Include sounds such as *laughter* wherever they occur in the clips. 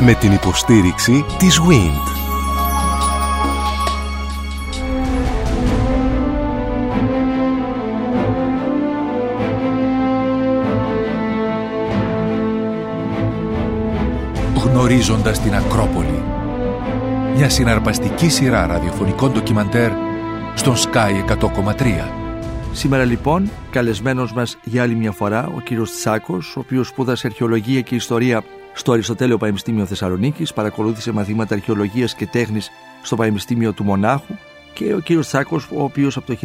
Με την υποστήριξη της WIND. Γνωρίζοντας την Ακρόπολη. Μια συναρπαστική σειρά ραδιοφωνικών ντοκιμαντέρ στον Sky 100,3. Σήμερα λοιπόν καλεσμένος μας για άλλη μια φορά ο κύριος Τσάκος, ο οποίος σπούδασε αρχαιολογία και ιστορία στο Αριστοτέλειο Πανεπιστήμιο Θεσσαλονίκης, παρακολούθησε μαθήματα αρχαιολογίας και τέχνης στο Πανεπιστήμιο του Μονάχου και ο κύριος Τσάκος, ο οποίος από το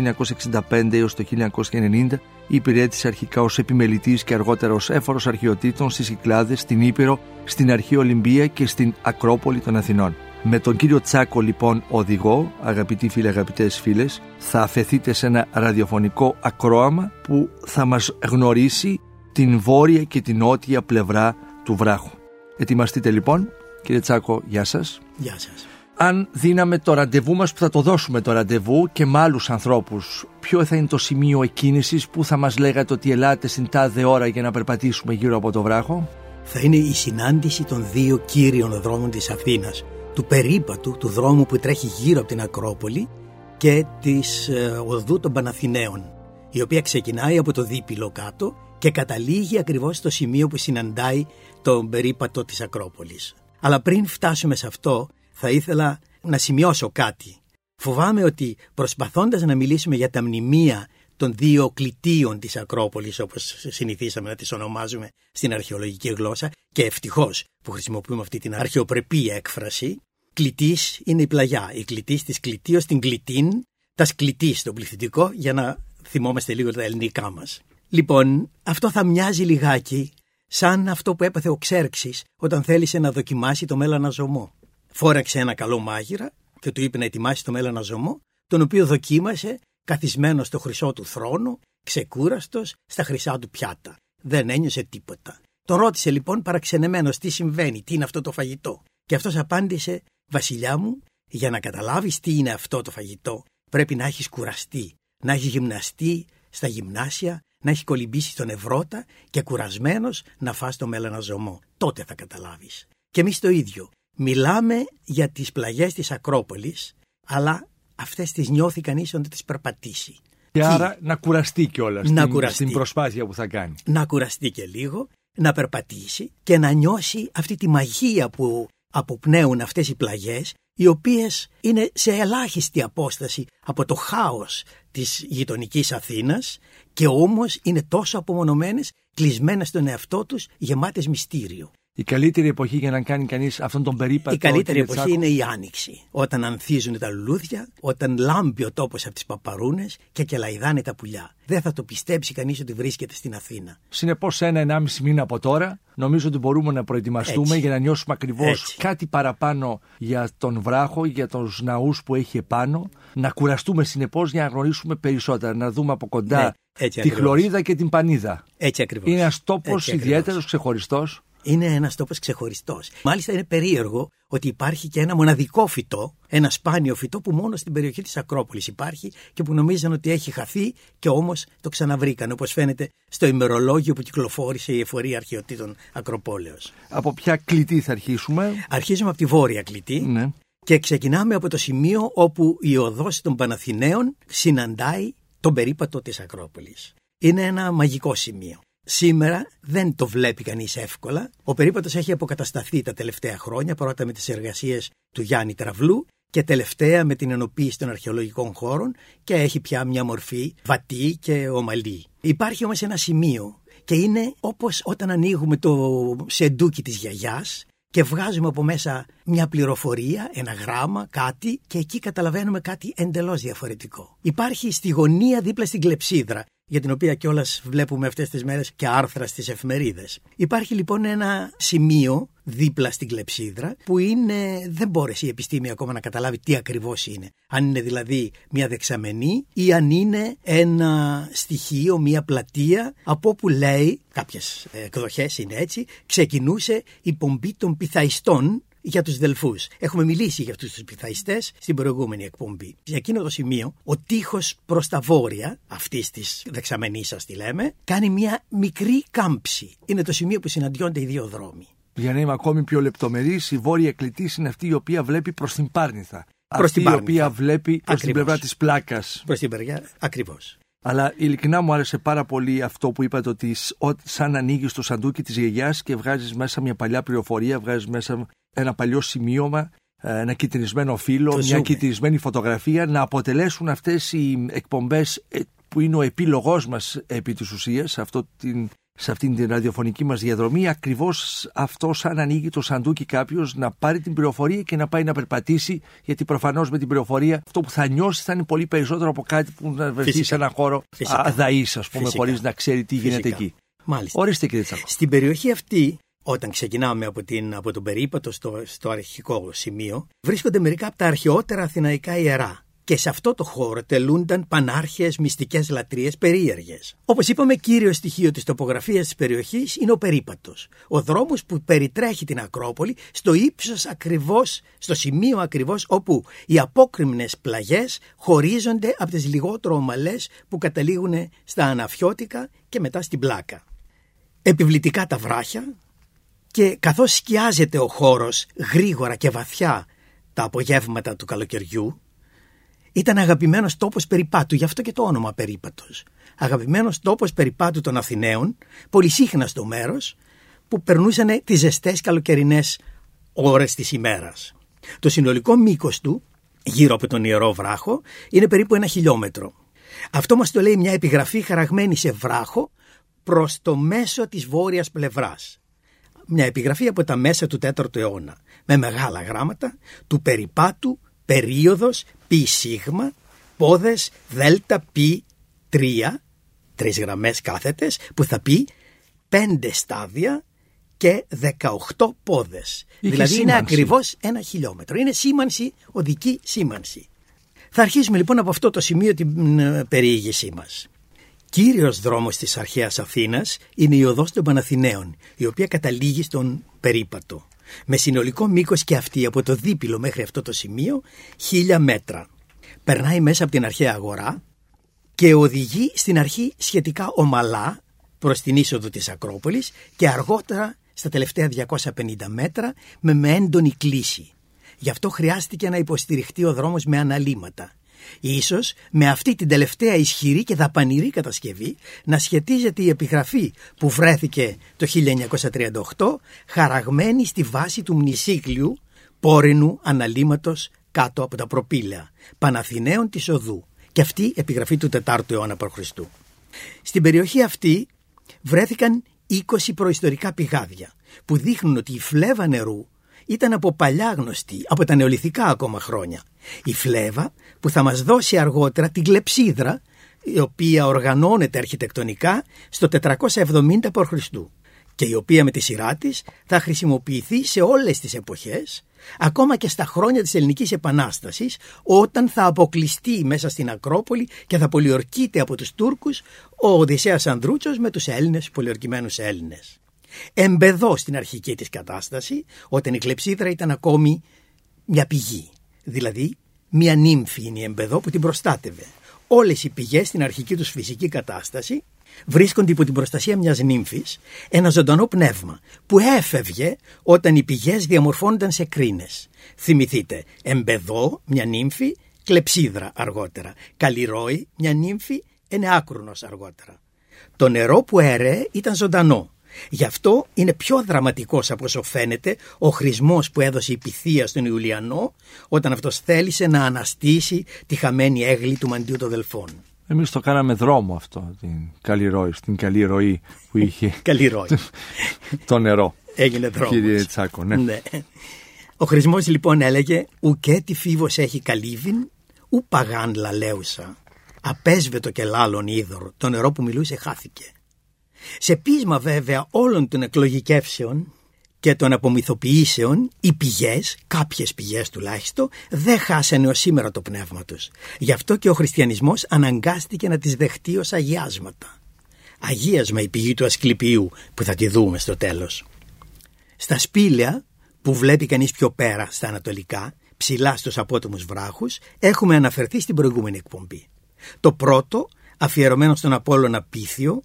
1965 έως το 1990 υπηρέτησε αρχικά ως επιμελητής και αργότερα ως έφορος αρχαιοτήτων στις Κυκλάδες, στην Ήπειρο, στην Αρχή Ολυμπία και στην Ακρόπολη των Αθηνών. Με τον κύριο Τσάκο λοιπόν οδηγό, αγαπητοί φίλοι, αγαπητές φίλες, θα αφαιθείτε σε ένα ραδιοφωνικό ακρόαμα που θα μας γνωρίσει την βόρεια και την νότια πλευρά του βράχου. Ετοιμαστείτε λοιπόν. Κύριε Τσάκο, γεια σας. Γεια σας. Αν δίναμε το ραντεβού μας που θα το δώσουμε το ραντεβού και με άλλους ανθρώπους, ποιο θα είναι το σημείο εκκίνησης που θα μας λέγατε ότι ελάτε στην τάδε ώρα για να περπατήσουμε γύρω από το βράχο; Θα είναι η συνάντηση των δύο κύριων δρόμων της Αθήνας του περίπατου, του δρόμου που τρέχει γύρω από την Ακρόπολη και της ε, οδού των Παναθηναίων, η οποία ξεκινάει από το δίπυλο κάτω και καταλήγει ακριβώς στο σημείο που συναντάει τον περίπατο της Ακρόπολης. Αλλά πριν φτάσουμε σε αυτό, θα ήθελα να σημειώσω κάτι. Φοβάμαι ότι προσπαθώντας να μιλήσουμε για τα μνημεία των δύο κλητίων της Ακρόπολης όπως συνηθίσαμε να τις ονομάζουμε στην αρχαιολογική γλώσσα και ευτυχώς που χρησιμοποιούμε αυτή την αρχαιοπρεπή έκφραση κλητής είναι η πλαγιά, η κλητής της κλητίος την κλητήν, τας σκλητή στο πληθυντικό για να θυμόμαστε λίγο τα ελληνικά μας. Λοιπόν, αυτό θα μοιάζει λιγάκι σαν αυτό που έπαθε ο Ξέρξης όταν θέλησε να δοκιμάσει το μέλανα ζωμό. Φόραξε ένα καλό μάγειρα και του είπε να ετοιμάσει το μέλανα ζωμό, τον οποίο δοκίμασε καθισμένος στο χρυσό του θρόνο, ξεκούραστος στα χρυσά του πιάτα. Δεν ένιωσε τίποτα. Τον ρώτησε λοιπόν παραξενεμένος τι συμβαίνει, τι είναι αυτό το φαγητό; Και αυτός απάντησε «Βασιλιά μου, για να καταλάβεις τι είναι αυτό το φαγητό, πρέπει να έχεις κουραστεί, να έχεις γυμναστεί στα γυμνάσια, να έχει κολυμπήσει τον Ευρώτα και κουρασμένος να φας το ζωμό. Τότε θα καταλάβεις. Και εμείς το ίδιο. Μιλάμε για τις πλαγιές της Ακρόπολης, αλλά αυτές τις νιώθει κανείς όταν τις περπατήσει. Και άρα να κουραστεί κιόλας στην, στην προσπάθεια που θα κάνει. Να κουραστεί και λίγο, να περπατήσει και να νιώσει αυτή τη μαγεία που αποπνέουν αυτές οι πλαγιές οι οποίες είναι σε ελάχιστη απόσταση από το χάος της γειτονικής Αθήνας και όμως είναι τόσο απομονωμένες, κλεισμένες στον εαυτό τους, γεμάτες μυστήριο. Η καλύτερη εποχή για να κάνει κανείς αυτόν τον περίπατο. Η καλύτερη εποχή είναι η άνοιξη. Όταν ανθίζουν τα λουλούδια, όταν λάμπει ο τόπος από τις παπαρούνες και κελαϊδάνε τα πουλιά. Δεν θα το πιστέψει κανείς ότι βρίσκεται στην Αθήνα. Συνεπώς, ένα-ενάμιση μήνα από τώρα, νομίζω ότι μπορούμε να προετοιμαστούμε Έτσι. για να νιώσουμε ακριβώς κάτι παραπάνω για τον βράχο, για τους ναούς που έχει επάνω. Να κουραστούμε συνεπώς για να γνωρίσουμε περισσότερα, να δούμε από κοντά ναι, τη χλωρίδα και την πανίδα. Έτσι ακριβώς. Είναι ένας τόπος ιδιαίτερος, ξεχωριστός είναι ένας τόπος ξεχωριστός. Μάλιστα είναι περίεργο ότι υπάρχει και ένα μοναδικό φυτό, ένα σπάνιο φυτό που μόνο στην περιοχή της Ακρόπολης υπάρχει και που νομίζαν ότι έχει χαθεί και όμως το ξαναβρήκαν, όπως φαίνεται στο ημερολόγιο που κυκλοφόρησε η εφορία αρχαιοτήτων Ακροπόλεως. Από ποια κλητή θα αρχίσουμε, Αρχίζουμε από τη βόρεια κλητή. Ναι. Και ξεκινάμε από το σημείο όπου η οδός των Παναθηναίων συναντάει τον περίπατο της Ακρόπολης. Είναι ένα μαγικό σημείο. Σήμερα δεν το βλέπει κανείς εύκολα. Ο περίπατος έχει αποκατασταθεί τα τελευταία χρόνια, πρώτα με τις εργασίες του Γιάννη Τραβλού και τελευταία με την ενοποίηση των αρχαιολογικών χώρων και έχει πια μια μορφή βατή και ομαλή. Υπάρχει όμως ένα σημείο και είναι όπως όταν ανοίγουμε το σεντούκι της γιαγιάς και βγάζουμε από μέσα μια πληροφορία, ένα γράμμα, κάτι και εκεί καταλαβαίνουμε κάτι εντελώς διαφορετικό. Υπάρχει στη γωνία δίπλα στην κλεψίδρα για την οποία κιόλας βλέπουμε αυτές τις μέρες και άρθρα στις εφημερίδες. Υπάρχει λοιπόν ένα σημείο δίπλα στην κλεψίδρα που είναι, δεν μπόρεσε η επιστήμη ακόμα να καταλάβει τι ακριβώς είναι. Αν είναι δηλαδή μια δεξαμενή ή αν είναι ένα στοιχείο, μια πλατεία από όπου λέει, κάποιες εκδοχές είναι έτσι, ξεκινούσε η πομπή των πυθαϊστών για τους Δελφούς. Έχουμε μιλήσει για αυτούς τους πυθαϊστέ στην προηγούμενη εκπομπή. Για εκείνο το σημείο, ο τείχος προς τα βόρεια αυτής της δεξαμενής, σα τη λέμε, κάνει μια μικρή κάμψη. Είναι το σημείο που συναντιόνται οι δύο δρόμοι. Για να είμαι ακόμη πιο λεπτομερής, η βόρεια εκλητή είναι αυτή η οποία βλέπει προς την Πάρνηθα. Προς αυτή την η οποία Πάρνηθα. βλέπει προς την Ακριβώς. πλευρά της πλάκας. Προς την περιά, ακριβώς. Αλλά ειλικρινά μου άρεσε πάρα πολύ αυτό που είπατε ότι σ- ό- σαν ανοίγεις το σαντούκι της γιαγιάς και βγάζεις μέσα μια παλιά πληροφορία, βγάζεις μέσα ένα παλιό σημείωμα, ε, ένα κοιτρινισμένο φύλλο, Το μια ζούμε. κοιτρινισμένη φωτογραφία, να αποτελέσουν αυτές οι εκπομπές που είναι ο επίλογός μας επί της ουσίας, σε, αυτό την, σε αυτήν την ραδιοφωνική μας διαδρομή, ακριβώς αυτό σαν ανοίγει το σαντούκι κάποιος να πάρει την πληροφορία και να πάει να περπατήσει, γιατί προφανώς με την πληροφορία αυτό που θα νιώσει θα είναι πολύ περισσότερο από κάτι που να βρεθεί Φυσικά. σε έναν χώρο Φυσικά. αδαής, ας πούμε, Φυσικά. χωρίς να ξέρει τι γίνεται Φυσικά. εκεί. Μάλιστα. Ορίστε κύριε Τσάκο. Στην περιοχή αυτή, όταν ξεκινάμε από, την, από τον περίπατο στο, στο αρχικό σημείο, βρίσκονται μερικά από τα αρχαιότερα αθηναϊκά ιερά. Και σε αυτό το χώρο τελούνταν πανάρχες μυστικές λατρείες περίεργες. Όπως είπαμε, κύριο στοιχείο της τοπογραφίας της περιοχής είναι ο περίπατος. Ο δρόμος που περιτρέχει την Ακρόπολη στο ύψος ακριβώς, στο σημείο ακριβώς όπου οι απόκριμνες πλαγιές χωρίζονται από τις λιγότερο ομαλές που καταλήγουν στα αναφιώτικα και μετά στην πλάκα επιβλητικά τα βράχια και καθώς σκιάζεται ο χώρος γρήγορα και βαθιά τα απογεύματα του καλοκαιριού ήταν αγαπημένος τόπος περιπάτου, γι' αυτό και το όνομα περίπατος. Αγαπημένος τόπος περιπάτου των Αθηναίων, πολυσύχναστο μέρος που περνούσαν τις ζεστές καλοκαιρινές ώρες της ημέρας. Το συνολικό μήκος του, γύρω από τον Ιερό Βράχο, είναι περίπου ένα χιλιόμετρο. Αυτό μας το λέει μια επιγραφή χαραγμένη σε βράχο προς το μέσο της βόρειας πλευράς. Μια επιγραφή από τα μέσα του 4ου αιώνα, με μεγάλα γράμματα του περιπάτου περίοδος π σίγμα, πόδες δέλτα π 3, τρεις γραμμές κάθετες, που θα πει πέντε στάδια και 18 πόδες. Είχε δηλαδή είναι σήμανση. ακριβώς ένα χιλιόμετρο. Είναι σήμανση, οδική σήμανση. Θα αρχίσουμε λοιπόν από αυτό το σημείο την ε, περιήγησή μας. Κύριος δρόμος της αρχαίας Αθήνας είναι η οδός των Παναθηναίων, η οποία καταλήγει στον περίπατο. Με συνολικό μήκος και αυτή από το δίπυλο μέχρι αυτό το σημείο χίλια μέτρα. Περνάει μέσα από την αρχαία αγορά και οδηγεί στην αρχή σχετικά ομαλά προς την είσοδο της Ακρόπολης και αργότερα στα τελευταία 250 μέτρα με, με έντονη κλίση. Γι' αυτό χρειάστηκε να υποστηριχτεί ο δρόμος με αναλύματα. Ίσως με αυτή την τελευταία ισχυρή και δαπανηρή κατασκευή να σχετίζεται η επιγραφή που βρέθηκε το 1938 χαραγμένη στη βάση του μνησίκλιου πόρινου αναλύματος κάτω από τα προπήλαια Παναθηναίων της Οδού και αυτή η επιγραφή του 4ου αιώνα π.Χ. Στην περιοχή αυτή βρέθηκαν 20 προϊστορικά πηγάδια που δείχνουν ότι η φλέβα νερού ήταν από παλιά γνωστή, από τα νεολιθικά ακόμα χρόνια. Η φλέβα που θα μας δώσει αργότερα την κλεψίδρα η οποία οργανώνεται αρχιτεκτονικά στο 470 π.Χ. και η οποία με τη σειρά της θα χρησιμοποιηθεί σε όλες τις εποχές ακόμα και στα χρόνια της Ελληνικής Επανάστασης όταν θα αποκλειστεί μέσα στην Ακρόπολη και θα πολιορκείται από τους Τούρκους ο Οδυσσέας Ανδρούτσος με τους Έλληνες πολιορκημένους Έλληνες. Εμπεδό στην αρχική της κατάσταση όταν η κλεψίδρα ήταν ακόμη μια πηγή, δηλαδή μια νύμφη είναι η εμπεδό που την προστάτευε. Όλες οι πηγές στην αρχική τους φυσική κατάσταση βρίσκονται υπό την προστασία μιας νύμφης, ένα ζωντανό πνεύμα που έφευγε όταν οι πηγές διαμορφώνονταν σε κρίνες. Θυμηθείτε, εμπεδό, μια νύμφη, κλεψίδρα αργότερα, καλλιρόη, μια νύμφη, ενεάκρουνος αργότερα. Το νερό που έρεε ήταν ζωντανό. Γι' αυτό είναι πιο δραματικός από όσο φαίνεται ο χρησμός που έδωσε η Πυθία στον Ιουλιανό όταν αυτός θέλησε να αναστήσει τη χαμένη έγλη του μαντίου των Δελφών. Εμείς το κάναμε δρόμο αυτό, την καλή ροή, την καλή ροή που είχε *laughs* Καλή ροή. το νερό. Έγινε δρόμος. Κύριε Τσάκο, ναι. Ναι. Ο χρησμός λοιπόν έλεγε «Ουκέ τη φίβος έχει καλύβιν, ου παγάν λαλέουσα». Απέσβετο και λάλον είδωρο, το νερό που μιλούσε χάθηκε. Σε πείσμα βέβαια όλων των εκλογικεύσεων και των απομυθοποιήσεων, οι πηγές, κάποιες πηγές τουλάχιστον, δεν χάσανε ως σήμερα το πνεύμα τους. Γι' αυτό και ο χριστιανισμός αναγκάστηκε να τις δεχτεί ως αγιάσματα. Αγίασμα η πηγή του Ασκληπιού που θα τη δούμε στο τέλος. Στα σπήλαια που βλέπει κανείς πιο πέρα στα ανατολικά, ψηλά στους απότομους βράχους, έχουμε αναφερθεί στην προηγούμενη εκπομπή. Το πρώτο, αφιερωμένο στον Απόλλωνα Πίθιο,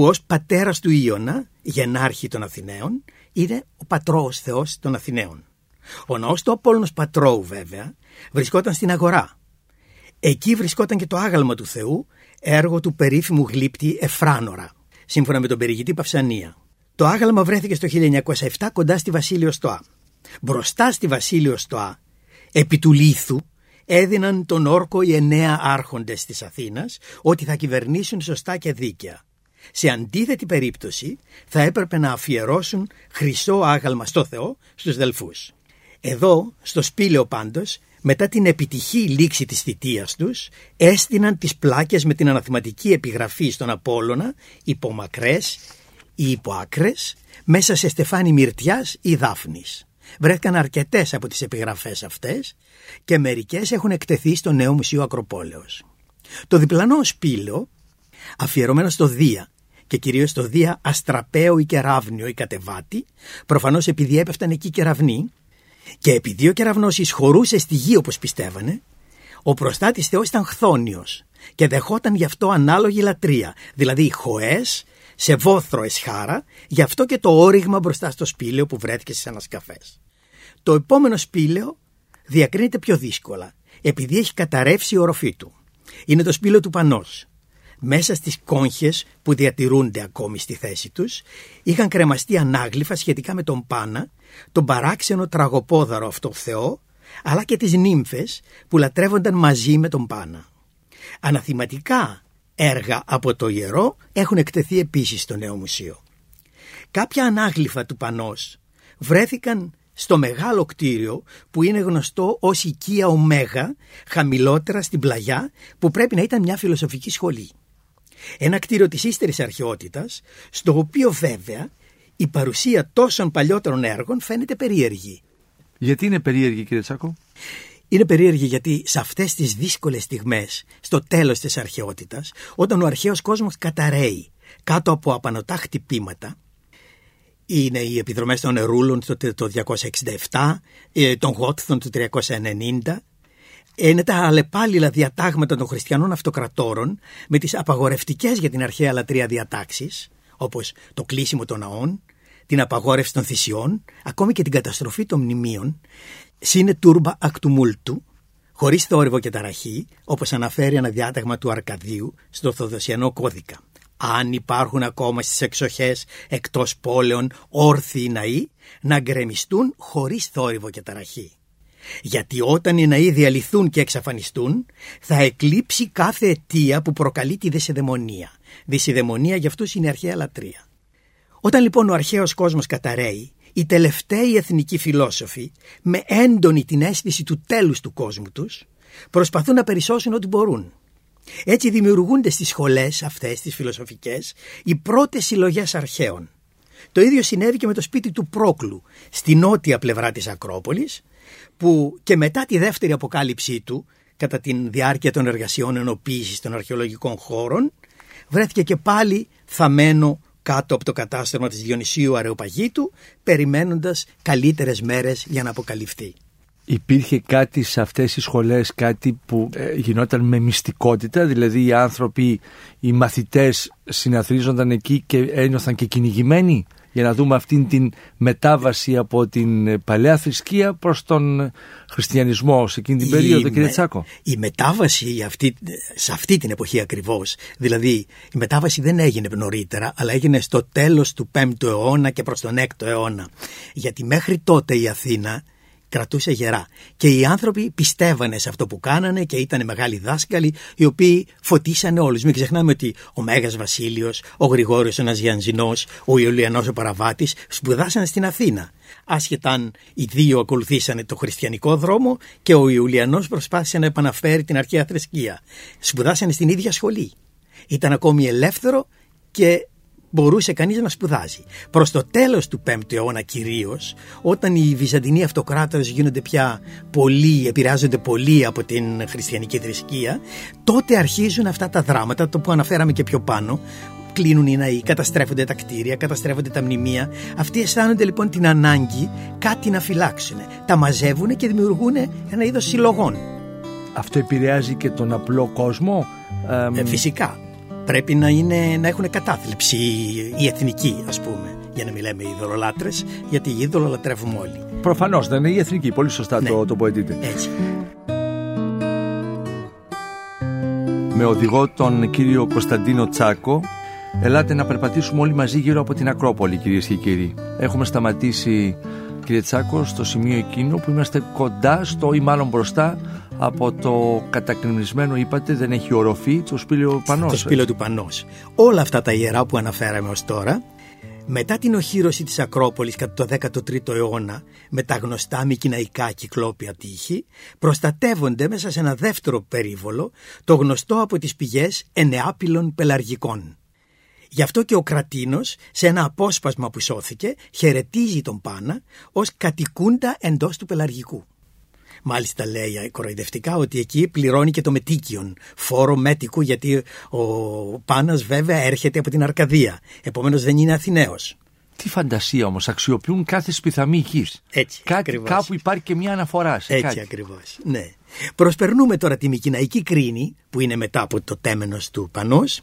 που ως πατέρας του Ιωνα, γενάρχη των Αθηναίων, είναι ο πατρός θεός των Αθηναίων. Ο ναός του Απόλλωνος Πατρώου βέβαια βρισκόταν στην αγορά. Εκεί βρισκόταν και το άγαλμα του Θεού, έργο του περίφημου γλύπτη Εφράνορα, σύμφωνα με τον περιηγητή Παυσανία. Το άγαλμα βρέθηκε στο 1907 κοντά στη Βασίλειο Στοά. Μπροστά στη Βασίλειο Στοά, επί του λίθου, έδιναν τον όρκο οι εννέα άρχοντες της Αθήνας ότι θα κυβερνήσουν σωστά και δίκαια. Σε αντίθετη περίπτωση θα έπρεπε να αφιερώσουν χρυσό άγαλμα στο Θεό στους Δελφούς. Εδώ, στο σπήλαιο πάντως, μετά την επιτυχή λήξη της θητείας τους, έστειναν τις πλάκες με την αναθηματική επιγραφή στον Απόλλωνα υπομακρές ή υποάκρες μέσα σε στεφάνι μυρτιάς ή δάφνης. Βρέθηκαν αρκετές από τις επιγραφές αυτές και μερικές έχουν εκτεθεί στο νέο Μουσείο Ακροπόλεως. Το διπλανό σπήλαιο, αφιερωμένο στο Δία και κυρίως στο Δία Αστραπαίο ή Κεράβνιο ή Κατεβάτη, προφανώς επειδή έπεφταν εκεί κεραυνοί, και επειδή ο κεραυνός εισχωρούσε στη γη όπως πιστεύανε, ο προστάτης Θεός ήταν χθόνιος και δεχόταν γι' αυτό ανάλογη λατρεία, δηλαδή χοές σε βόθρο εσχάρα, γι' αυτό και το όριγμα μπροστά στο σπήλαιο που βρέθηκε στις ανασκαφές. Το επόμενο σπήλαιο διακρίνεται πιο δύσκολα, επειδή έχει καταρρεύσει η οροφή του. Είναι το σπήλαιο του Πανός. Μέσα στις κόγχες που διατηρούνται ακόμη στη θέση τους, είχαν κρεμαστεί ανάγλυφα σχετικά με τον Πάνα, τον παράξενο τραγοπόδαρο αυτό Θεό, αλλά και τις νύμφες που λατρεύονταν μαζί με τον Πάνα. Αναθηματικά έργα από το ιερό έχουν εκτεθεί επίσης στο νέο μουσείο. Κάποια ανάγλυφα του Πανός βρέθηκαν στο μεγάλο κτίριο που είναι γνωστό ως οικία Ωμέγα χαμηλότερα στην πλαγιά που πρέπει να ήταν μια φιλοσοφική σχολή. Ένα κτίριο της ύστερης αρχαιότητας στο οποίο βέβαια η παρουσία τόσων παλιότερων έργων φαίνεται περίεργη. Γιατί είναι περίεργη κύριε Τσάκο; Είναι περίεργη γιατί σε αυτές τις δύσκολες στιγμές, στο τέλος της αρχαιότητας, όταν ο αρχαίος κόσμος καταραίει κάτω από απανοτά χτυπήματα, είναι οι επιδρομές των Ερούλων το 267, ε, των Γότθων το 390, είναι τα αλλεπάλληλα διατάγματα των χριστιανών αυτοκρατόρων με τις απαγορευτικές για την αρχαία λατρεία διατάξεις, όπως το κλείσιμο των ναών, την απαγόρευση των θυσιών, ακόμη και την καταστροφή των μνημείων, σύνε τούρμπα ακτουμούλτου, χωρίς θόρυβο και ταραχή, όπως αναφέρει ένα διάταγμα του Αρκαδίου στο Ορθοδοσιανό Κώδικα. Αν υπάρχουν ακόμα στις εξοχές εκτός πόλεων όρθιοι ναοί, να γκρεμιστούν χωρίς θόρυβο και ταραχή. Γιατί όταν οι ναοί διαλυθούν και εξαφανιστούν, θα εκλείψει κάθε αιτία που προκαλεί τη δεσιδαιμονία. Δεσιδαιμονία για αυτούς είναι αρχαία λατρεία. Όταν λοιπόν ο αρχαίος κόσμος καταραίει, οι τελευταίοι εθνικοί φιλόσοφοι, με έντονη την αίσθηση του τέλους του κόσμου τους, προσπαθούν να περισσώσουν ό,τι μπορούν. Έτσι δημιουργούνται στις σχολές αυτές τις φιλοσοφικές οι πρώτες συλλογές αρχαίων. Το ίδιο συνέβη και με το σπίτι του Πρόκλου, στη νότια πλευρά της Ακρόπολης, που και μετά τη δεύτερη αποκάλυψή του, κατά τη διάρκεια των εργασιών ενοποίησης των αρχαιολογικών χώρων, βρέθηκε και πάλι θαμένο κάτω από το κατάστρωμα της Διονυσίου Αρεοπαγίτου περιμένοντας καλύτερες μέρες για να αποκαλυφθεί. Υπήρχε κάτι σε αυτές τις σχολές, κάτι που ε, γινόταν με μυστικότητα, δηλαδή οι άνθρωποι, οι μαθητές συναθρίζονταν εκεί και ένιωθαν και κυνηγημένοι; Για να δούμε αυτήν την μετάβαση από την παλαιά θρησκεία προς τον χριστιανισμό σε εκείνη την περίοδο, κύριε Τσάκο. Η μετάβαση αυτή, σε αυτή την εποχή ακριβώς, δηλαδή η μετάβαση δεν έγινε νωρίτερα, αλλά έγινε στο τέλος του 5ου αιώνα και προς τον 6ο αιώνα. Γιατί μέχρι τότε η Αθήνα κρατούσε γερά. Και οι άνθρωποι πιστεύανε σε αυτό που κάνανε και ήταν μεγάλοι δάσκαλοι οι οποίοι φωτίσανε όλους. Μην ξεχνάμε ότι ο Μέγας Βασίλειος, ο Γρηγόριος ο Ναζιανζινός, ο Ιουλιανός ο Παραβάτης σπουδάσανε στην Αθήνα. Άσχετα αν οι δύο ακολουθήσανε το χριστιανικό δρόμο και ο Ιουλιανός προσπάθησε να επαναφέρει την αρχαία θρησκεία. Σπουδάσανε στην ίδια σχολή. Ήταν ακόμη ελεύθερο και μπορούσε κανείς να σπουδάζει. Προς το τέλος του 5ου αιώνα κυρίως, όταν οι Βυζαντινοί αυτοκράτορες γίνονται πια πολύ, επηρεάζονται πολύ από την χριστιανική θρησκεία, τότε αρχίζουν αυτά τα δράματα, το που αναφέραμε και πιο πάνω, κλείνουν οι ναοί, καταστρέφονται τα κτίρια, καταστρέφονται τα μνημεία. Αυτοί αισθάνονται λοιπόν την ανάγκη κάτι να φυλάξουν. Τα μαζεύουν και δημιουργούν ένα είδος συλλογών. Αυτό επηρεάζει και τον απλό κόσμο; Ε, φυσικά πρέπει να, είναι, να έχουν κατάθλιψη οι εθνικοί ας πούμε για να μιλάμε ειδωλολάτρες, γιατί οι είδωλο λατρεύουμε όλοι. Προφανώς δεν είναι η εθνική, πολύ σωστά Ναι. το, το ποετείτε. Έτσι. Με οδηγό τον κύριο Κωνσταντίνο Τσάκο, ελάτε να περπατήσουμε όλοι μαζί γύρω από την Ακρόπολη, κυρίες και κύριοι. Έχουμε σταματήσει, κύριε Τσάκο, στο σημείο εκείνο που είμαστε κοντά στο ή μάλλον μπροστά από το κατακριμνισμένο, είπατε, δεν έχει οροφή, το σπήλαιο Πανός. Το σπήλαιο του Πανός. Όλα αυτά τα ιερά που αναφέραμε ως τώρα, μετά την οχύρωση της Ακρόπολης κατά το 13ο αιώνα με τα γνωστά μικυναϊκά κυκλόπια τείχη, προστατεύονται μέσα σε ένα δεύτερο περίβολο, το γνωστό από τις πηγές ενεάπηλων πελαργικών. Γι' αυτό και ο Κρατίνος, σε ένα απόσπασμα που σώθηκε, χαιρετίζει τον Πάνα ως κατοικούντα εντός του πελαργικού. Μάλιστα λέει κοροϊδευτικά ότι εκεί πληρώνει και το μετίκιον, φόρο μέτικου γιατί ο Πάνας βέβαια έρχεται από την Αρκαδία, επομένως δεν είναι Αθηναίος. Τι φαντασία όμως, αξιοποιούν κάθε σπιθαμή γης. Έτσι, Κάτι, ακριβώς. κάπου υπάρχει και μια αναφορά σε Έτσι κάτι. ακριβώς, ναι. Προσπερνούμε τώρα τη Μικυναϊκή κρίνη που είναι μετά από το τέμενος του Πανός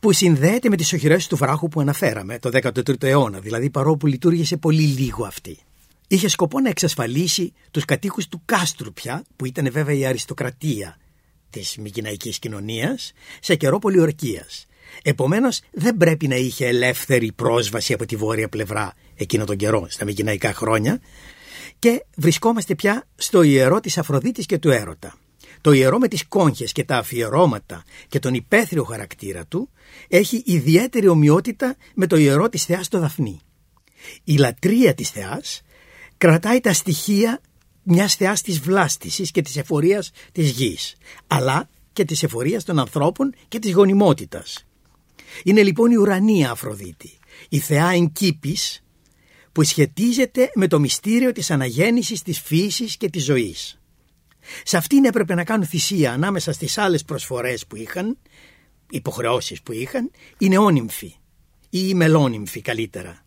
που συνδέεται με τις οχυρώσεις του βράχου που αναφέραμε το 13ο αιώνα, δηλαδή παρόλο λειτουργήσε πολύ λίγο αυτή. Είχε σκοπό να εξασφαλίσει τους κατοίκους του κάστρου πια, που ήταν βέβαια η αριστοκρατία της Μικυναϊκής κοινωνίας, σε καιρό πολιορκίας. Επομένως δεν πρέπει να είχε ελεύθερη πρόσβαση από τη βόρεια πλευρά εκείνο τον καιρό, στα Μικυναϊκά χρόνια, και βρισκόμαστε πια στο ιερό της Αφροδίτης και του Έρωτα. Το ιερό με τις κόγχες και τα αφιερώματα και τον υπαίθριο χαρακτήρα του έχει ιδιαίτερη ομοιότητα με το ιερό της θεάς το Δαφνί. Η λατρεία της θεάς κρατάει τα στοιχεία μιας θεάς της βλάστησης και της εφορίας της γης, αλλά και της εφορίας των ανθρώπων και της γονιμότητας. Είναι λοιπόν η ουρανία Αφροδίτη, η θεά εγκύπης που σχετίζεται με το μυστήριο της αναγέννησης της φύσης και της ζωής. Σε αυτήν έπρεπε να κάνουν θυσία ανάμεσα στις άλλες προσφορές που είχαν, υποχρεώσεις που είχαν, οι νεόνυμφοι ή οι μελόνυμφοι καλύτερα.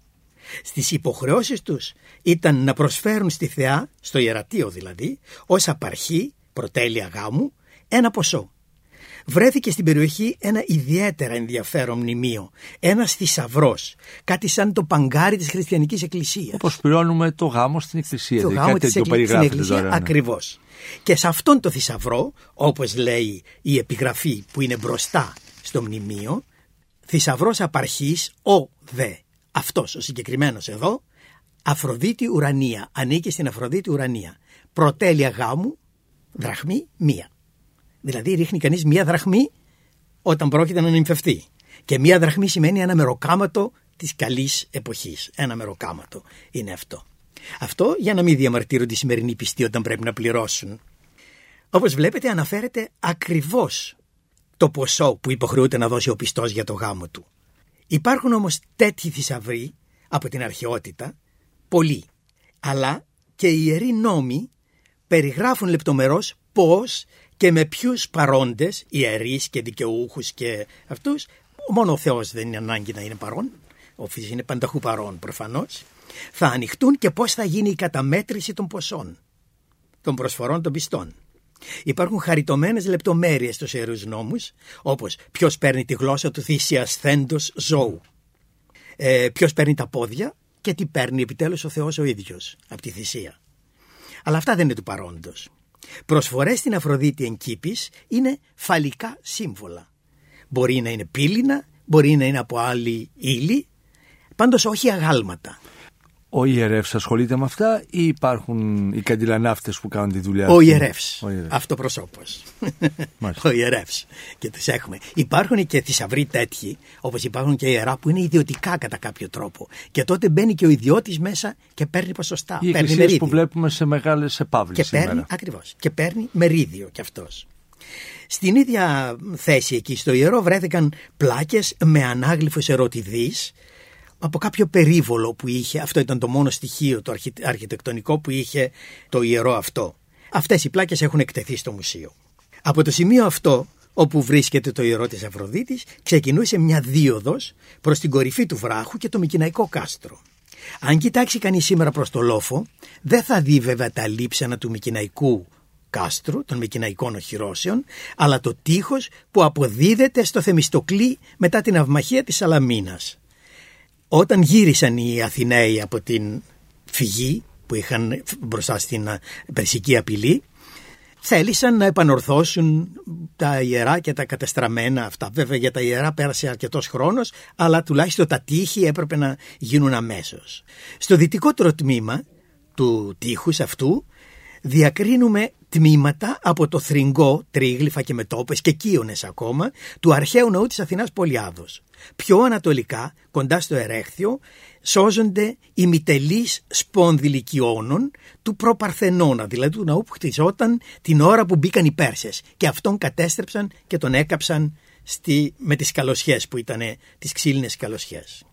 Στις υποχρεώσεις τους ήταν να προσφέρουν στη θεά, στο ιερατείο δηλαδή, ως απαρχή, πρωτέλεια γάμου, ένα ποσό. Βρέθηκε στην περιοχή ένα ιδιαίτερα ενδιαφέρον μνημείο, ένας θησαυρός, κάτι σαν το παγκάρι της χριστιανικής εκκλησίας. Όπως πληρώνουμε το γάμο στην εκκλησία. Το δηλαδή, γάμο κάτι της τέτοιο εκκλη- στην περιγράφεται εκκλησία τώρα, ναι. ακριβώς. Και σε αυτόν το θησαυρό, όπως λέει η επιγραφή που είναι μπροστά στο μνημείο, θησαυρός απαρχής, ο δε, αυτός ο συγκεκριμένος εδώ, Αφροδίτη ουρανία, ανήκει στην Αφροδίτη ουρανία. Πρωτέλεια γάμου, δραχμή, μία. Δηλαδή ρίχνει κανείς μία δραχμή όταν πρόκειται να νυμφευτεί. Και μία δραχμή σημαίνει ένα μεροκάματο της καλής εποχής. Ένα μεροκάματο είναι αυτό. Αυτό για να μην διαμαρτύρουν τη σημερινή πιστή όταν πρέπει να πληρώσουν. Όπως βλέπετε αναφέρεται ακριβώς το ποσό που υποχρεούται να δώσει ο πιστός για το γάμο του. Υπάρχουν όμως τέτοιοι θησαυροί από την αρχαιότητα, πολλοί. Αλλά και οι ιεροί νόμοι περιγράφουν λεπτομερώς πώς και με ποιους παρόντες, ιερείς και δικαιούχους και αυτούς, μόνο ο Θεός δεν είναι ανάγκη να είναι παρόν, ο Φυσικός είναι πανταχού παρόν προφανώς, θα ανοιχτούν και πώς θα γίνει η καταμέτρηση των ποσών, των προσφορών των πιστών. Υπάρχουν χαριτωμένες λεπτομέρειες στους ιερούς νόμους, όπως ποιος παίρνει τη γλώσσα του θυσιασθέντος ζώου, ε, ποιος παίρνει τα πόδια και τι παίρνει επιτέλους ο Θεός ο ίδιος από τη θυσία. Αλλά αυτά δεν είναι του παρόντος. Προσφορές στην Αφροδίτη εν κήπης είναι φαλικά σύμβολα. Μπορεί να είναι πύληνα, μπορεί να είναι από άλλη ύλη, πάντως όχι αγάλματα. Ο ιερεύς ασχολείται με αυτά ή υπάρχουν οι καντιλανάφτες που κάνουν τη δουλειά Ο αυτή; ιερεύς, Ο ιερεύς. αυτοπροσώπος. Μάλιστα. ο ιερεύς. Και τους έχουμε. Υπάρχουν και θησαυροί τέτοιοι, όπως υπάρχουν και ιερά που είναι ιδιωτικά κατά κάποιο τρόπο. Και τότε μπαίνει και ο ιδιώτης μέσα και παίρνει ποσοστά. Οι παίρνει εκκλησίες μερίδιο. που βλέπουμε σε μεγάλες επαύλεις Και σήμερα. παίρνει, ακριβώς, και παίρνει μερίδιο κι αυτός. Στην ίδια θέση εκεί στο ιερό βρέθηκαν πλάκες με ανάγλυφους ερωτηδείς από κάποιο περίβολο που είχε, αυτό ήταν το μόνο στοιχείο το αρχι- αρχιτεκτονικό που είχε το ιερό αυτό. Αυτές οι πλάκες έχουν εκτεθεί στο μουσείο. Από το σημείο αυτό όπου βρίσκεται το ιερό της Αφροδίτης ξεκινούσε μια δίωδος προς την κορυφή του βράχου και το Μικυναϊκό κάστρο. Αν κοιτάξει κανείς σήμερα προς το λόφο, δεν θα δει βέβαια τα λείψανα του Μικυναϊκού κάστρου, των Μικυναϊκών οχυρώσεων, αλλά το τείχος που αποδίδεται στο Θεμιστοκλή μετά την αυμαχία της Σαλαμίνας. Όταν γύρισαν οι Αθηναίοι από την φυγή που είχαν μπροστά στην περσική απειλή θέλησαν να επανορθώσουν τα ιερά και τα κατεστραμμένα αυτά. Βέβαια για τα ιερά πέρασε αρκετός χρόνος, αλλά τουλάχιστον τα τείχη έπρεπε να γίνουν αμέσως. Στο δυτικότερο τμήμα του τείχους αυτού διακρίνουμε τμήματα από το θρυγκό, τρίγλυφα και μετόπες και κύονες ακόμα, του αρχαίου ναού της Αθηνάς Πολιάδος. Πιο ανατολικά, κοντά στο Ερέχθιο, σώζονται οι μητελείς σπονδυλικιώνων του προπαρθενώνα, δηλαδή του ναού που χτιζόταν την ώρα που μπήκαν οι Πέρσες και αυτόν κατέστρεψαν και τον έκαψαν στη, με τις καλοσιές που ήταν τις ξύλινες καλοσιές.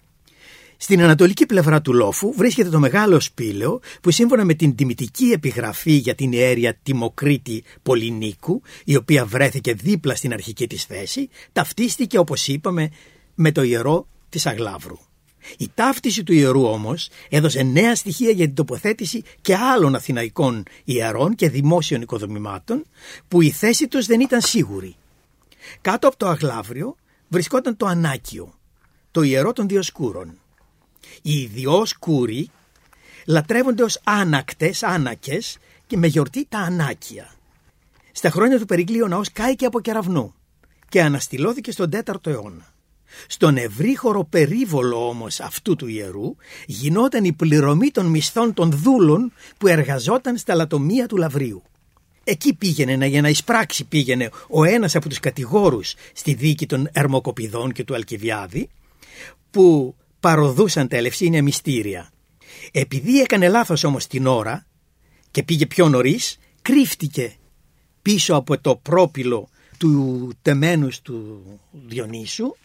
Στην ανατολική πλευρά του λόφου βρίσκεται το μεγάλο σπήλαιο που σύμφωνα με την τιμητική επιγραφή για την ιέρια Τιμοκρίτη Πολυνίκου, η οποία βρέθηκε δίπλα στην αρχική της θέση, ταυτίστηκε όπως είπαμε με το ιερό της Αγλάβρου. Η ταύτιση του ιερού όμως έδωσε νέα στοιχεία για την τοποθέτηση και άλλων αθηναϊκών ιερών και δημόσιων οικοδομημάτων που η θέση τους δεν ήταν σίγουρη. Κάτω από το Αγλάβριο βρισκόταν το Ανάκιο, το ιερό των Διοσκούρων. Οι Διοσκούροι λατρεύονται ως άνακτες, άνακες και με γιορτή τα Ανάκια. Στα χρόνια του Περικλείου ο ναός κάηκε από κεραυνού και αναστηλώθηκε στον 4ο αιώνα. Στον ευρύχωρο περίβολο όμως αυτού του ιερού γινόταν η πληρωμή των μισθών των δούλων που εργαζόταν στα λατομεία του Λαβρίου. Εκεί πήγαινε για να εισπράξει πήγαινε ο ένας από τους κατηγόρους στη δίκη των Ερμοκοπηδών και του Αλκιβιάδη που παροδούσαν τα ελευσίνια μυστήρια. Επειδή έκανε λάθος όμως την ώρα και πήγε πιο νωρίς, κρύφτηκε πίσω από το πρόπυλο του τεμένους του Διονύσου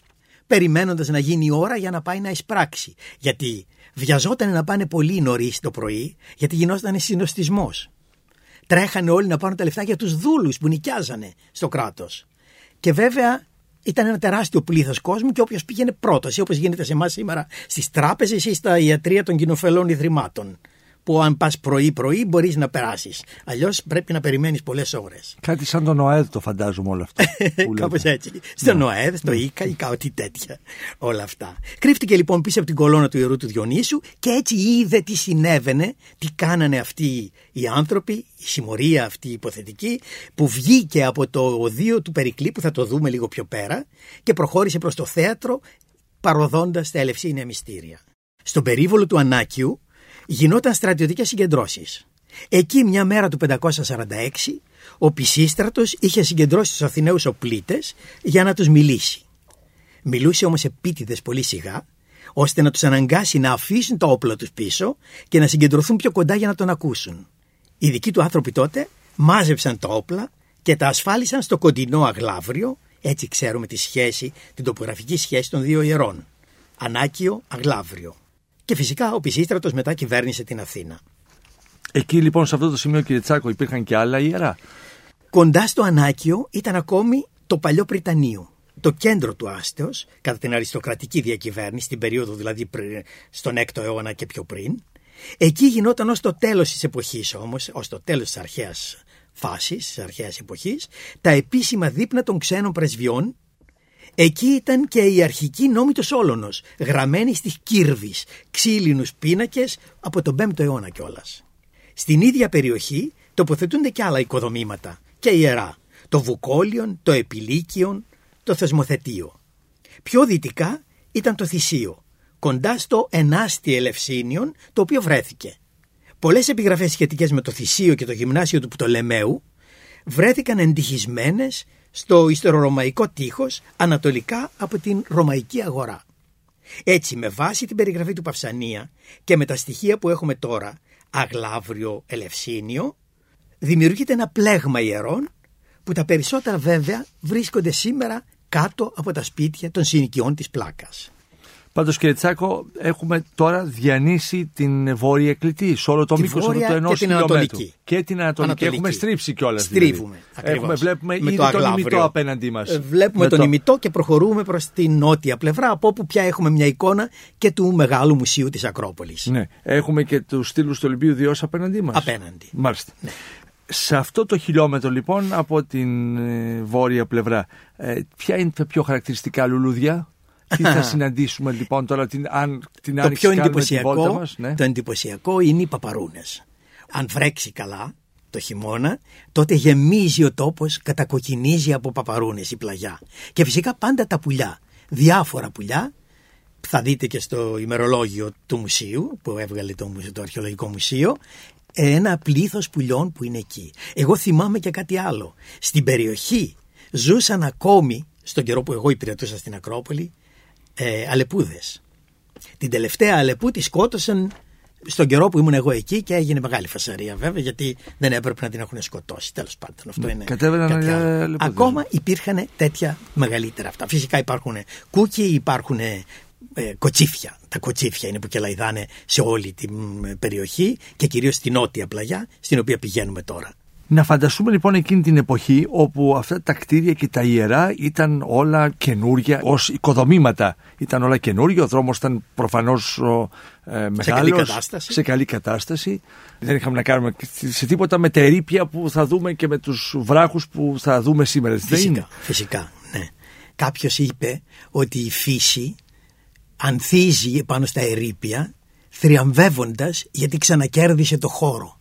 περιμένοντας να γίνει η ώρα για να πάει να εισπράξει. Γιατί βιαζόταν να πάνε πολύ νωρίς το πρωί, γιατί γινόταν συνοστισμός. Τρέχανε όλοι να πάρουν τα λεφτά για τους δούλους που νοικιάζανε στο κράτος. Και βέβαια ήταν ένα τεράστιο πλήθος κόσμου και όποιος πήγαινε πρώτος, όπω γίνεται σε εμάς σήμερα στις τράπεζες ή στα ιατρία των κοινοφελών ιδρυμάτων που αν πας πρωί-πρωί μπορείς να περάσεις. Αλλιώς πρέπει να περιμένεις πολλές ώρες. Κάτι σαν το ΝΟΕΔ το φαντάζομαι όλα αυτά. *laughs* Κάπως έτσι. Στο ναι. ΝΟΕΔ, στο ΙΚΑ ή κάτι τέτοια. Όλα αυτά. Κρύφτηκε λοιπόν πίσω από την κολόνα του ιερού του Διονύσου και έτσι είδε τι συνέβαινε, τι κάνανε αυτοί οι άνθρωποι, η συμμορία αυτή η υποθετική που βγήκε από το οδείο του Περικλή που θα το δούμε λίγο πιο πέρα και προχώρησε προς το θέατρο παροδώντας τα ελευσίνια μυστήρια. Στον περίβολο του Ανάκιου γινόταν στρατιωτικές συγκεντρώσεις. Εκεί μια μέρα του 546 ο Πισίστρατος είχε συγκεντρώσει τους Αθηναίους οπλίτες για να τους μιλήσει. Μιλούσε όμως επίτηδες πολύ σιγά ώστε να τους αναγκάσει να αφήσουν τα όπλα τους πίσω και να συγκεντρωθούν πιο κοντά για να τον ακούσουν. Οι δικοί του άνθρωποι τότε μάζεψαν τα όπλα και τα ασφάλισαν στο κοντινό αγλάβριο, έτσι ξέρουμε τη σχέση, την τοπογραφική σχέση των δύο ιερών. Ανάκιο, αγλάβριο. Και φυσικά ο Πισίστρατος μετά κυβέρνησε την Αθήνα. Εκεί λοιπόν σε αυτό το σημείο κύριε Τσάκο υπήρχαν και άλλα ιερά; Κοντά στο Ανάκιο ήταν ακόμη το παλιό Πριτανείο. Το κέντρο του άστεως κατά την αριστοκρατική διακυβέρνηση, την περίοδο δηλαδή στον 6ο αιώνα και πιο πριν. Εκεί γινόταν ως το τέλος της εποχής όμως, ως το τέλος της αρχαίας φάσης, της αρχαίας εποχής, τα επίσημα δείπνα των ξένων πρεσβειών Εκεί ήταν και η αρχική νόμη του Σόλωνος, γραμμένη στις κύρβεις, ξύλινους πίνακες από τον 5ο αιώνα κιόλας. Στην ίδια περιοχή τοποθετούνται και άλλα οικοδομήματα και ιερά, το Βουκόλιον, το Επιλίκιον, το Θεσμοθετείο. Πιο δυτικά ήταν το Θησίο, κοντά στο Ενάστη Ελευσίνιον, το οποίο βρέθηκε. Πολλές επιγραφές σχετικές με το Θησίο και το γυμνάσιο του Πτολεμαίου βρέθηκαν εντυχισμένες στο ιστερορωμαϊκό τείχος ανατολικά από την ρωμαϊκή αγορά. Έτσι με βάση την περιγραφή του Παυσανία και με τα στοιχεία που έχουμε τώρα Αγλάβριο, Ελευσίνιο δημιουργείται ένα πλέγμα ιερών που τα περισσότερα βέβαια βρίσκονται σήμερα κάτω από τα σπίτια των συνοικιών της πλάκας. Πάντως κύριε Τσάκο, έχουμε τώρα διανύσει την βόρεια εκκλητή σε όλο το μήκος αυτού του ενός χιλιόμετρου. Και την Ανατολική. Έχουμε στρίψει κιόλας. Δηλαδή. Στρίβουμε. Δηλαδή. Έχουμε, βλέπουμε με ήδη το τον ημιτό απέναντί μας. Ε, βλέπουμε τον το... ημιτό και προχωρούμε προς την νότια πλευρά, από όπου πια έχουμε μια εικόνα και του μεγάλου μουσείου της Ακρόπολης. Ναι. Έχουμε και τους στήλους του Ολυμπίου Διό απέναντί μας. Απέναντι. Μάλιστα. Ναι. Σε αυτό το χιλιόμετρο λοιπόν από την ε, βόρεια πλευρά, ε, ποια είναι τα πιο χαρακτηριστικά λουλούδια; Τι θα συναντήσουμε λοιπόν τώρα την, αν, την το άνοιξη πιο κάνουμε τη βόλτα εντυπωσιακό, μας. Ναι. το εντυπωσιακό είναι οι παπαρούνες. Αν βρέξει καλά το χειμώνα, τότε γεμίζει ο τόπος, κατακοκκινίζει από παπαρούνες η πλαγιά. Και φυσικά πάντα τα πουλιά, διάφορα πουλιά, θα δείτε και στο ημερολόγιο του μουσείου που έβγαλε το, μουσε- το αρχαιολογικό μουσείο, ένα πλήθος πουλιών που είναι εκεί. Εγώ θυμάμαι και κάτι άλλο. Στην περιοχή ζούσαν ακόμη, στον καιρό που εγώ υπηρετούσα στην Ακρόπολη, ε, αλεπούδες. Την τελευταία Αλεπού τη σκότωσαν στον καιρό που ήμουν εγώ εκεί και έγινε μεγάλη φασαρία βέβαια γιατί δεν έπρεπε να την έχουν σκοτώσει. Τέλος πάντων αυτό είναι. Ναι, κατέβαιναν κάτι άλλο. Αλεπούδες. Ακόμα υπήρχαν τέτοια μεγαλύτερα αυτά. Φυσικά υπάρχουν κούκκι, υπάρχουν ε, κοτσίφια. Τα κοτσίφια είναι που κελαϊδάνε σε όλη την ε, περιοχή και κυρίως στην νότια πλαγιά στην οποία πηγαίνουμε τώρα. Να φανταστούμε λοιπόν εκείνη την εποχή όπου αυτά τα κτίρια και τα ιερά ήταν όλα καινούργια ως οικοδομήματα. Ήταν όλα καινούργια, ο δρόμος ήταν προφανώς ο, ε, μεγάλος, καλή κατάσταση. σε καλή κατάσταση. Δεν είχαμε να κάνουμε σε τίποτα με τα ερήπια που θα δούμε και με τους βράχους που θα δούμε σήμερα. Δεν Φυσικά, είναι. φυσικά, ναι. Κάποιος είπε ότι η φύση ανθίζει πάνω στα ερήπια θριαμβεύοντας γιατί ξανακέρδισε το χώρο.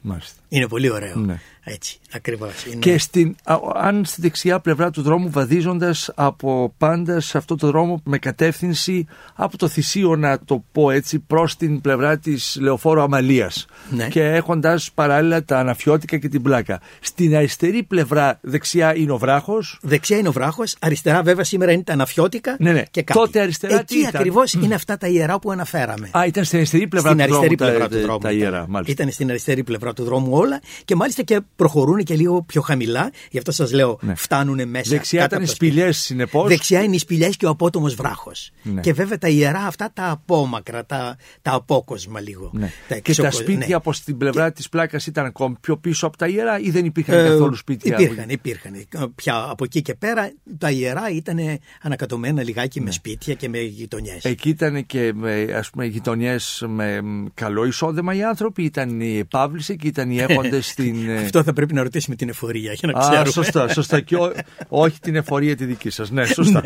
Μάλιστα. Είναι πολύ ωραίο. Ναι. Έτσι, ακριβώς. Είναι... Και στην, α, αν στη δεξιά πλευρά του δρόμου βαδίζοντας από πάντα σε αυτό το δρόμο με κατεύθυνση από το Θησίο να το πω έτσι προς την πλευρά της Λεωφόρου Αμαλίας Ναι. και έχοντας παράλληλα τα αναφιώτικα και την πλάκα. Στην αριστερή πλευρά δεξιά είναι ο βράχος Δεξιά είναι ο βράχος, αριστερά βέβαια σήμερα είναι τα αναφιώτικα Ναι, ναι. και κάτι. Τότε αριστερά Εκεί τι ήταν; ακριβώς είναι αυτά τα ιερά που αναφέραμε. Α, ήταν στην αριστερή πλευρά στην του αριστερή δρόμου πλευρά τα, του δρόμου. τα ήταν. ιερά. Μάλιστα. Ήταν στην αριστερή πλευρά του δρόμου όλα και μάλιστα και προχωρούν και λίγο πιο χαμηλά. Γι' αυτό σας λέω Ναι. φτάνουν μέσα. Δεξιά κάτω ήταν οι από τα σπηλιές συνεπώς. Δεξιά είναι οι σπηλιές και ο απότομος βράχος. Ναι. Και βέβαια τα ιερά αυτά τα απόμακρα, τα, τα απόκοσμα λίγο. Ναι. Τα και τα εξοκο- σπίτια ναι. από την πλευρά της πλάκας ήταν ακόμη πιο πίσω από τα ιερά ή δεν υπήρχαν Ε, καθόλου σπίτια; Υπήρχαν, υπήρχαν. Πια από εκεί και πέρα τα ιερά ήταν ανακατωμένα λιγάκι Ναι. με σπίτια και με γειτονιές. Εκεί ήταν και με, ας πούμε γειτονιές με μ, καλό εισόδημα οι άνθρωποι, ήταν οι επάβληση και ήταν οι *laughs* έχοντες στην... ε, Αυτό θα πρέπει να ρωτήσουμε την εφορία για να Α, ξέρουμε. σωστά, σωστά. Και ό- όχι την εφορία τη δική σας. Ναι, σωστά.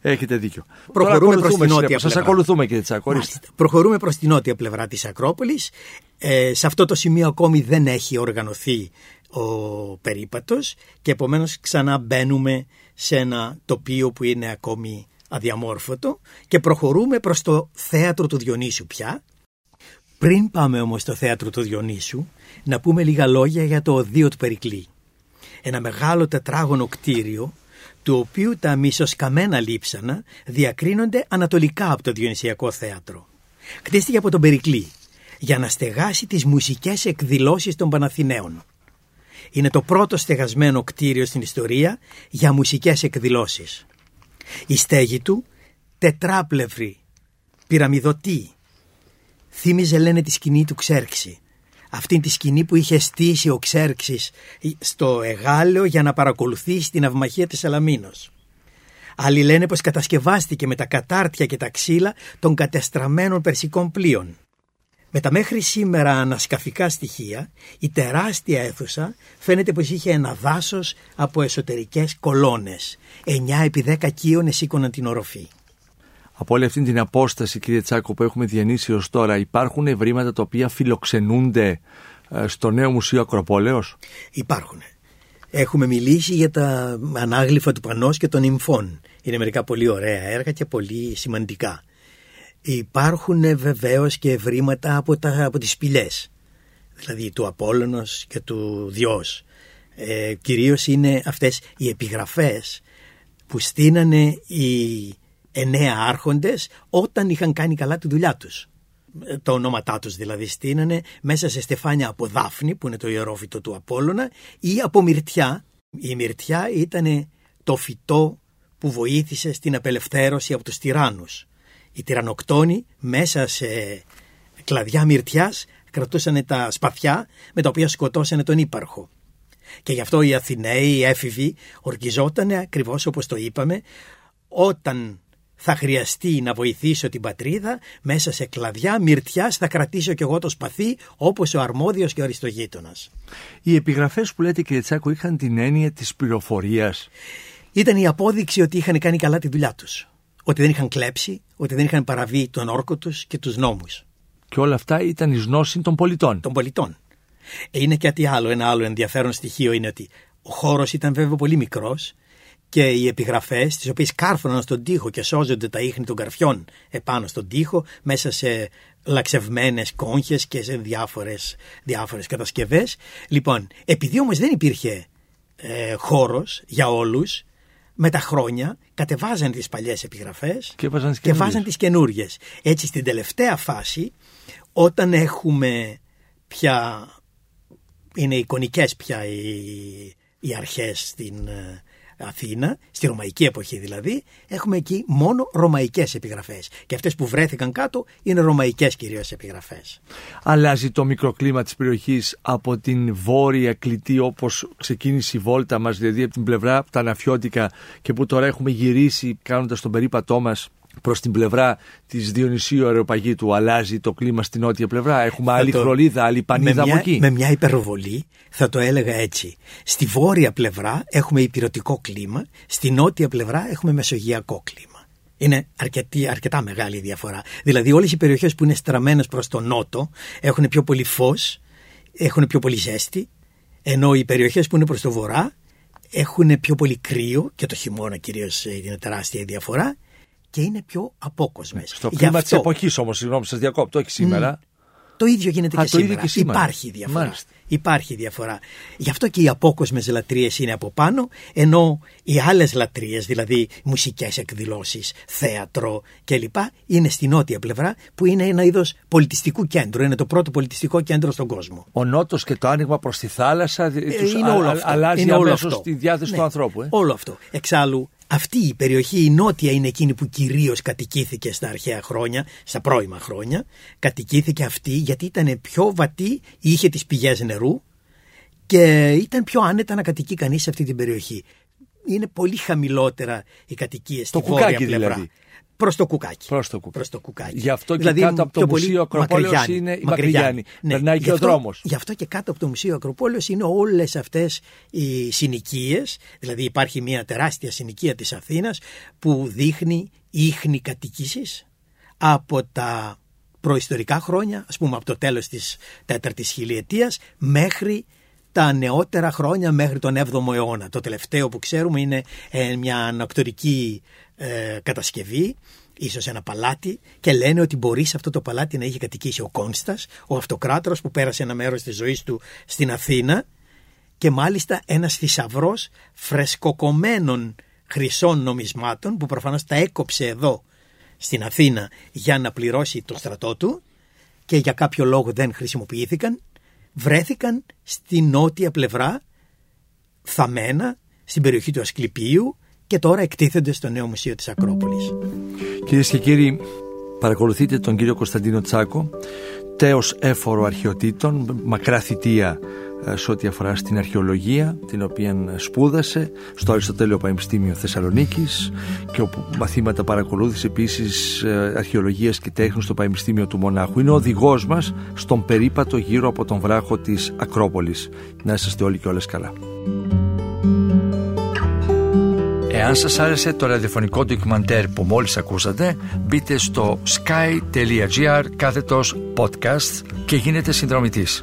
Έχετε δίκιο. Προχωρούμε προς την νότια Σας πλευρά. ακολουθούμε κύριε Τσάκο. ορίστε. Μάλιστα. Προχωρούμε προς την νότια πλευρά της Ακρόπολης. Ε, σε αυτό το σημείο ακόμη δεν έχει οργανωθεί ο περίπατος και επομένως ξανά μπαίνουμε σε ένα τοπίο που είναι ακόμη αδιαμόρφωτο και προχωρούμε προς το θέατρο του Διονύσου πια. Πριν πάμε όμως στο θέατρο του Διονύσου να πούμε λίγα λόγια για το οδείο του Περικλή. Ένα μεγάλο τετράγωνο κτίριο του οποίου τα μισοσκαμμένα λείψανα διακρίνονται ανατολικά από το Διονυσιακό Θέατρο. Κτίστηκε από τον Περικλή για να στεγάσει τις μουσικές εκδηλώσεις των Παναθηναίων. Είναι το πρώτο στεγασμένο κτίριο στην ιστορία για μουσικές εκδηλώσεις. Η στέγη του, τετράπλευρη, πυραμιδωτή, θύμιζε λένε τη σκηνή του Ξέρξη. Αυτή τη σκηνή που είχε στήσει ο Ξέρξης στο Εγάλεο για να παρακολουθήσει την αυμαχία της Σαλαμίνος. Άλλοι λένε πως κατασκευάστηκε με τα κατάρτια και τα ξύλα των κατεστραμμένων περσικών πλοίων. Με τα μέχρι σήμερα ανασκαφικά στοιχεία, η τεράστια αίθουσα φαίνεται πως είχε ένα δάσος από εσωτερικές κολόνες. 9 επί 10 κύονες σήκωναν την οροφή. Από όλη αυτή την απόσταση κύριε Τσάκο που έχουμε διανύσει ως τώρα υπάρχουν ευρήματα τα οποία φιλοξενούνται ε, στο νέο Μουσείο Ακροπόλεως; Υπάρχουν. Έχουμε μιλήσει για τα ανάγλυφα του Πανός και των Ιμφών. Είναι μερικά πολύ ωραία έργα και πολύ σημαντικά. Υπάρχουν ε, βεβαίως και ευρήματα από, τα, από τις σπηλιές. Δηλαδή του Απόλλωνος και του Διός. Ε, κυρίως είναι αυτές οι επιγραφές που στείνανε οι εννέα άρχοντες όταν είχαν κάνει καλά τη δουλειά τους. Ε, Τα ονόματά τους δηλαδή στείνανε μέσα σε στεφάνια από δάφνη που είναι το ιερόφυτο του Απόλλωνα ή από μυρτιά. Η μυρτιά ήταν το φυτό που βοήθησε στην απελευθέρωση από τους τυράννους. Οι τυρανοκτόνοι μέσα σε κλαδιά μυρτιάς κρατούσαν τα σπαθιά με τα οποία σκοτώσανε τον ύπαρχο. Και γι' αυτό οι Αθηναίοι, οι έφηβοι, ορκιζόταν ακριβώς όπως το είπαμε, όταν θα χρειαστεί να βοηθήσω την πατρίδα, μέσα σε κλαδιά μυρτιάς θα κρατήσω κι εγώ το σπαθί, όπως ο αρμόδιος και ο αριστογείτονας. Οι επιγραφές που λέτε κύριε Τσάκο είχαν την έννοια της πληροφορίας. Ήταν η απόδειξη ότι είχαν κάνει καλά τη δουλειά τους. ότι δεν είχαν κλέψει, ότι δεν είχαν παραβεί τον όρκο τους και τους νόμους. Και όλα αυτά ήταν εις γνώση των πολιτών. Των πολιτών. Είναι κάτι άλλο, ένα άλλο ενδιαφέρον στοιχείο είναι ότι ο χώρος ήταν βέβαια πολύ μικρός και οι επιγραφές τις οποίες κάρφωναν στον τοίχο και σώζονται τα ίχνη των καρφιών επάνω στον τοίχο μέσα σε λαξευμένες κόγχες και σε διάφορες, διάφορες κατασκευές. Λοιπόν, επειδή όμως δεν υπήρχε ε, χώρος για όλους, με τα χρόνια κατεβάζαν τις παλιές επιγραφές Και βάζαν τις και βάζαν τις καινούριες. Έτσι στην τελευταία φάση όταν έχουμε πια είναι εικονικές πια οι, οι αρχές στην ε, Αθήνα, στη ρωμαϊκή εποχή δηλαδή, έχουμε εκεί μόνο ρωμαϊκές επιγραφές. Και αυτές που βρέθηκαν κάτω είναι ρωμαϊκές κυρίως επιγραφές. Αλλάζει το μικροκλίμα της περιοχής από την βόρεια κλητή όπως ξεκίνησε η βόλτα μας, δηλαδή από την πλευρά τα Ναφιώτικα και που τώρα έχουμε γυρίσει κάνοντας τον περίπατό μας προς την πλευρά της Διονυσίου Αεροπαγίτου αλλάζει το κλίμα στην νότια πλευρά. Έχουμε άλλη το- χλωρίδα, άλλη πανίδα με από μια, εκεί. με μια υπερβολή θα το έλεγα έτσι. Στη βόρεια πλευρά έχουμε υπηρετικό κλίμα, στη νότια πλευρά έχουμε μεσογειακό κλίμα. Είναι αρκετή, αρκετά μεγάλη η διαφορά. Δηλαδή όλες οι περιοχές που είναι στραμμένες προς τον νότο έχουν πιο πολύ φως, έχουν πιο πολύ ζέστη, ενώ οι περιοχές που είναι προς το βορρά έχουν πιο πολύ κρύο και το χειμώνα κυρίως ε, είναι τεράστια η διαφορά και είναι πιο απόκοσμες. Στο Γι' κλίμα αυτό- της εποχής όμως, συγγνώμη, σας διακόπτω, όχι σήμερα. το ίδιο γίνεται Α, και, το ίδιο σήμερα. και σήμερα. Υπάρχει διαφορά. Μάλιστα. Υπάρχει διαφορά. Γι' αυτό και οι απόκοσμες λατρείες είναι από πάνω, ενώ οι άλλες λατρείες, δηλαδή μουσικές εκδηλώσεις, θέατρο κλπ. είναι στη νότια πλευρά που είναι ένα είδος πολιτιστικού κέντρου. Είναι το πρώτο πολιτιστικό κέντρο στον κόσμο. Ο νότος και το άνοιγμα προς τη θάλασσα Ε, τους είναι α- όλο α- αυτό. αλλάζει είναι όλο αμέσως αυτό. τη διάθεση Ναι, του ανθρώπου. Ε. Όλο αυτό. Εξάλλου, αυτή η περιοχή, η νότια, είναι εκείνη που κυρίως κατοικήθηκε στα αρχαία χρόνια, στα πρώιμα χρόνια. Κατοικήθηκε αυτή γιατί ήταν πιο βατή, είχε τις πηγές νερού και ήταν πιο άνετα να κατοικεί κανείς σε αυτή την περιοχή. Είναι πολύ χαμηλότερα οι κατοικίες στη Το βόρεια κουκάκι πλευρά. δηλαδή. Προς το κουκάκι. Προς το κουκάκι. Προς το κουκάκι. Γι' αυτό και Δηλαδή, κάτω από το πιο πολύ Μουσείο Ακροπόλεως Μακρυγιάννη. είναι η Μακρυγιάννη. Μακρυγιάννη. Περνάει και Γι' ο αυτό- δρόμος. Γι' αυτό και κάτω από το Μουσείο Ακροπόλεως είναι όλες αυτές οι συνοικίες, δηλαδή υπάρχει μια τεράστια συνοικία της Αθήνας που δείχνει ίχνη κατοικήσεις από τα προϊστορικά χρόνια, ας πούμε από το τέλος της τέταρτης χιλιετίας μέχρι τα νεότερα χρόνια μέχρι τον 7ο αιώνα. Το τελευταίο που ξέρουμε είναι ε, μια ανακτορική ε, κατασκευή ίσως ένα παλάτι και λένε ότι μπορεί σε αυτό το παλάτι να είχε κατοικήσει ο Κόνστας, ο αυτοκράτορας που πέρασε ένα μέρος της ζωής του στην Αθήνα και μάλιστα ένας θησαυρός φρεσκοκομμένων χρυσών νομισμάτων που προφανώς τα έκοψε εδώ στην Αθήνα για να πληρώσει το στρατό του και για κάποιο λόγο δεν χρησιμοποιήθηκαν βρέθηκαν στη νότια πλευρά θαμμένα στην περιοχή του Ασκληπίου και τώρα εκτίθενται στο νέο μουσείο της Ακρόπολης. Κυρίες και κύριοι, παρακολουθείτε τον κύριο Κωνσταντίνο Τσάκο, τέος έφορο αρχαιοτήτων, μακρά θητεία ε, σε ό,τι αφορά στην αρχαιολογία, την οποία σπούδασε στο Αριστοτέλειο Πανεπιστήμιο Θεσσαλονίκης και όπου μαθήματα παρακολούθησε επίσης ε, αρχαιολογίας και τέχνης στο Πανεπιστήμιο του Μονάχου. Είναι ο οδηγός μας στον περίπατο γύρω από τον βράχο της Ακρόπολης. Να είσαστε όλοι και όλες καλά. Εάν σας άρεσε το ραδιοφωνικό ντοκιμαντέρ που μόλις ακούσατε, μπείτε στο sky.gr κάθετος podcast και γίνετε συνδρομητής.